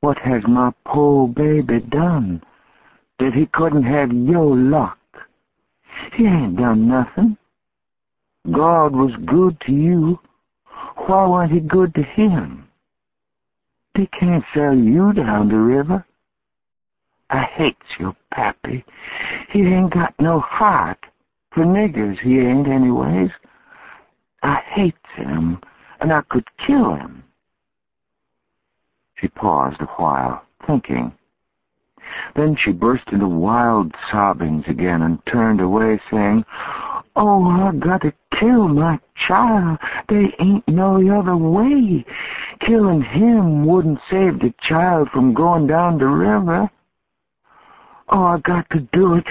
What has my poor baby done that he couldn't have your luck? He ain't done nothing. God was good to you. Why weren't he good to him? They can't sell you down the river. I hates your pappy. He ain't got no heart. For niggers, he ain't anyways. I hates him, and I could kill him. She paused a while, thinking. Then she burst into wild sobbings again and turned away, saying, Oh, I gotta kill my child. They ain't no other way. Killing him wouldn't save the child from going down the river. Oh, I got to do it.